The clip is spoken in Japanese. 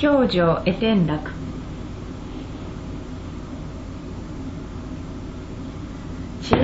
表情絵転落。小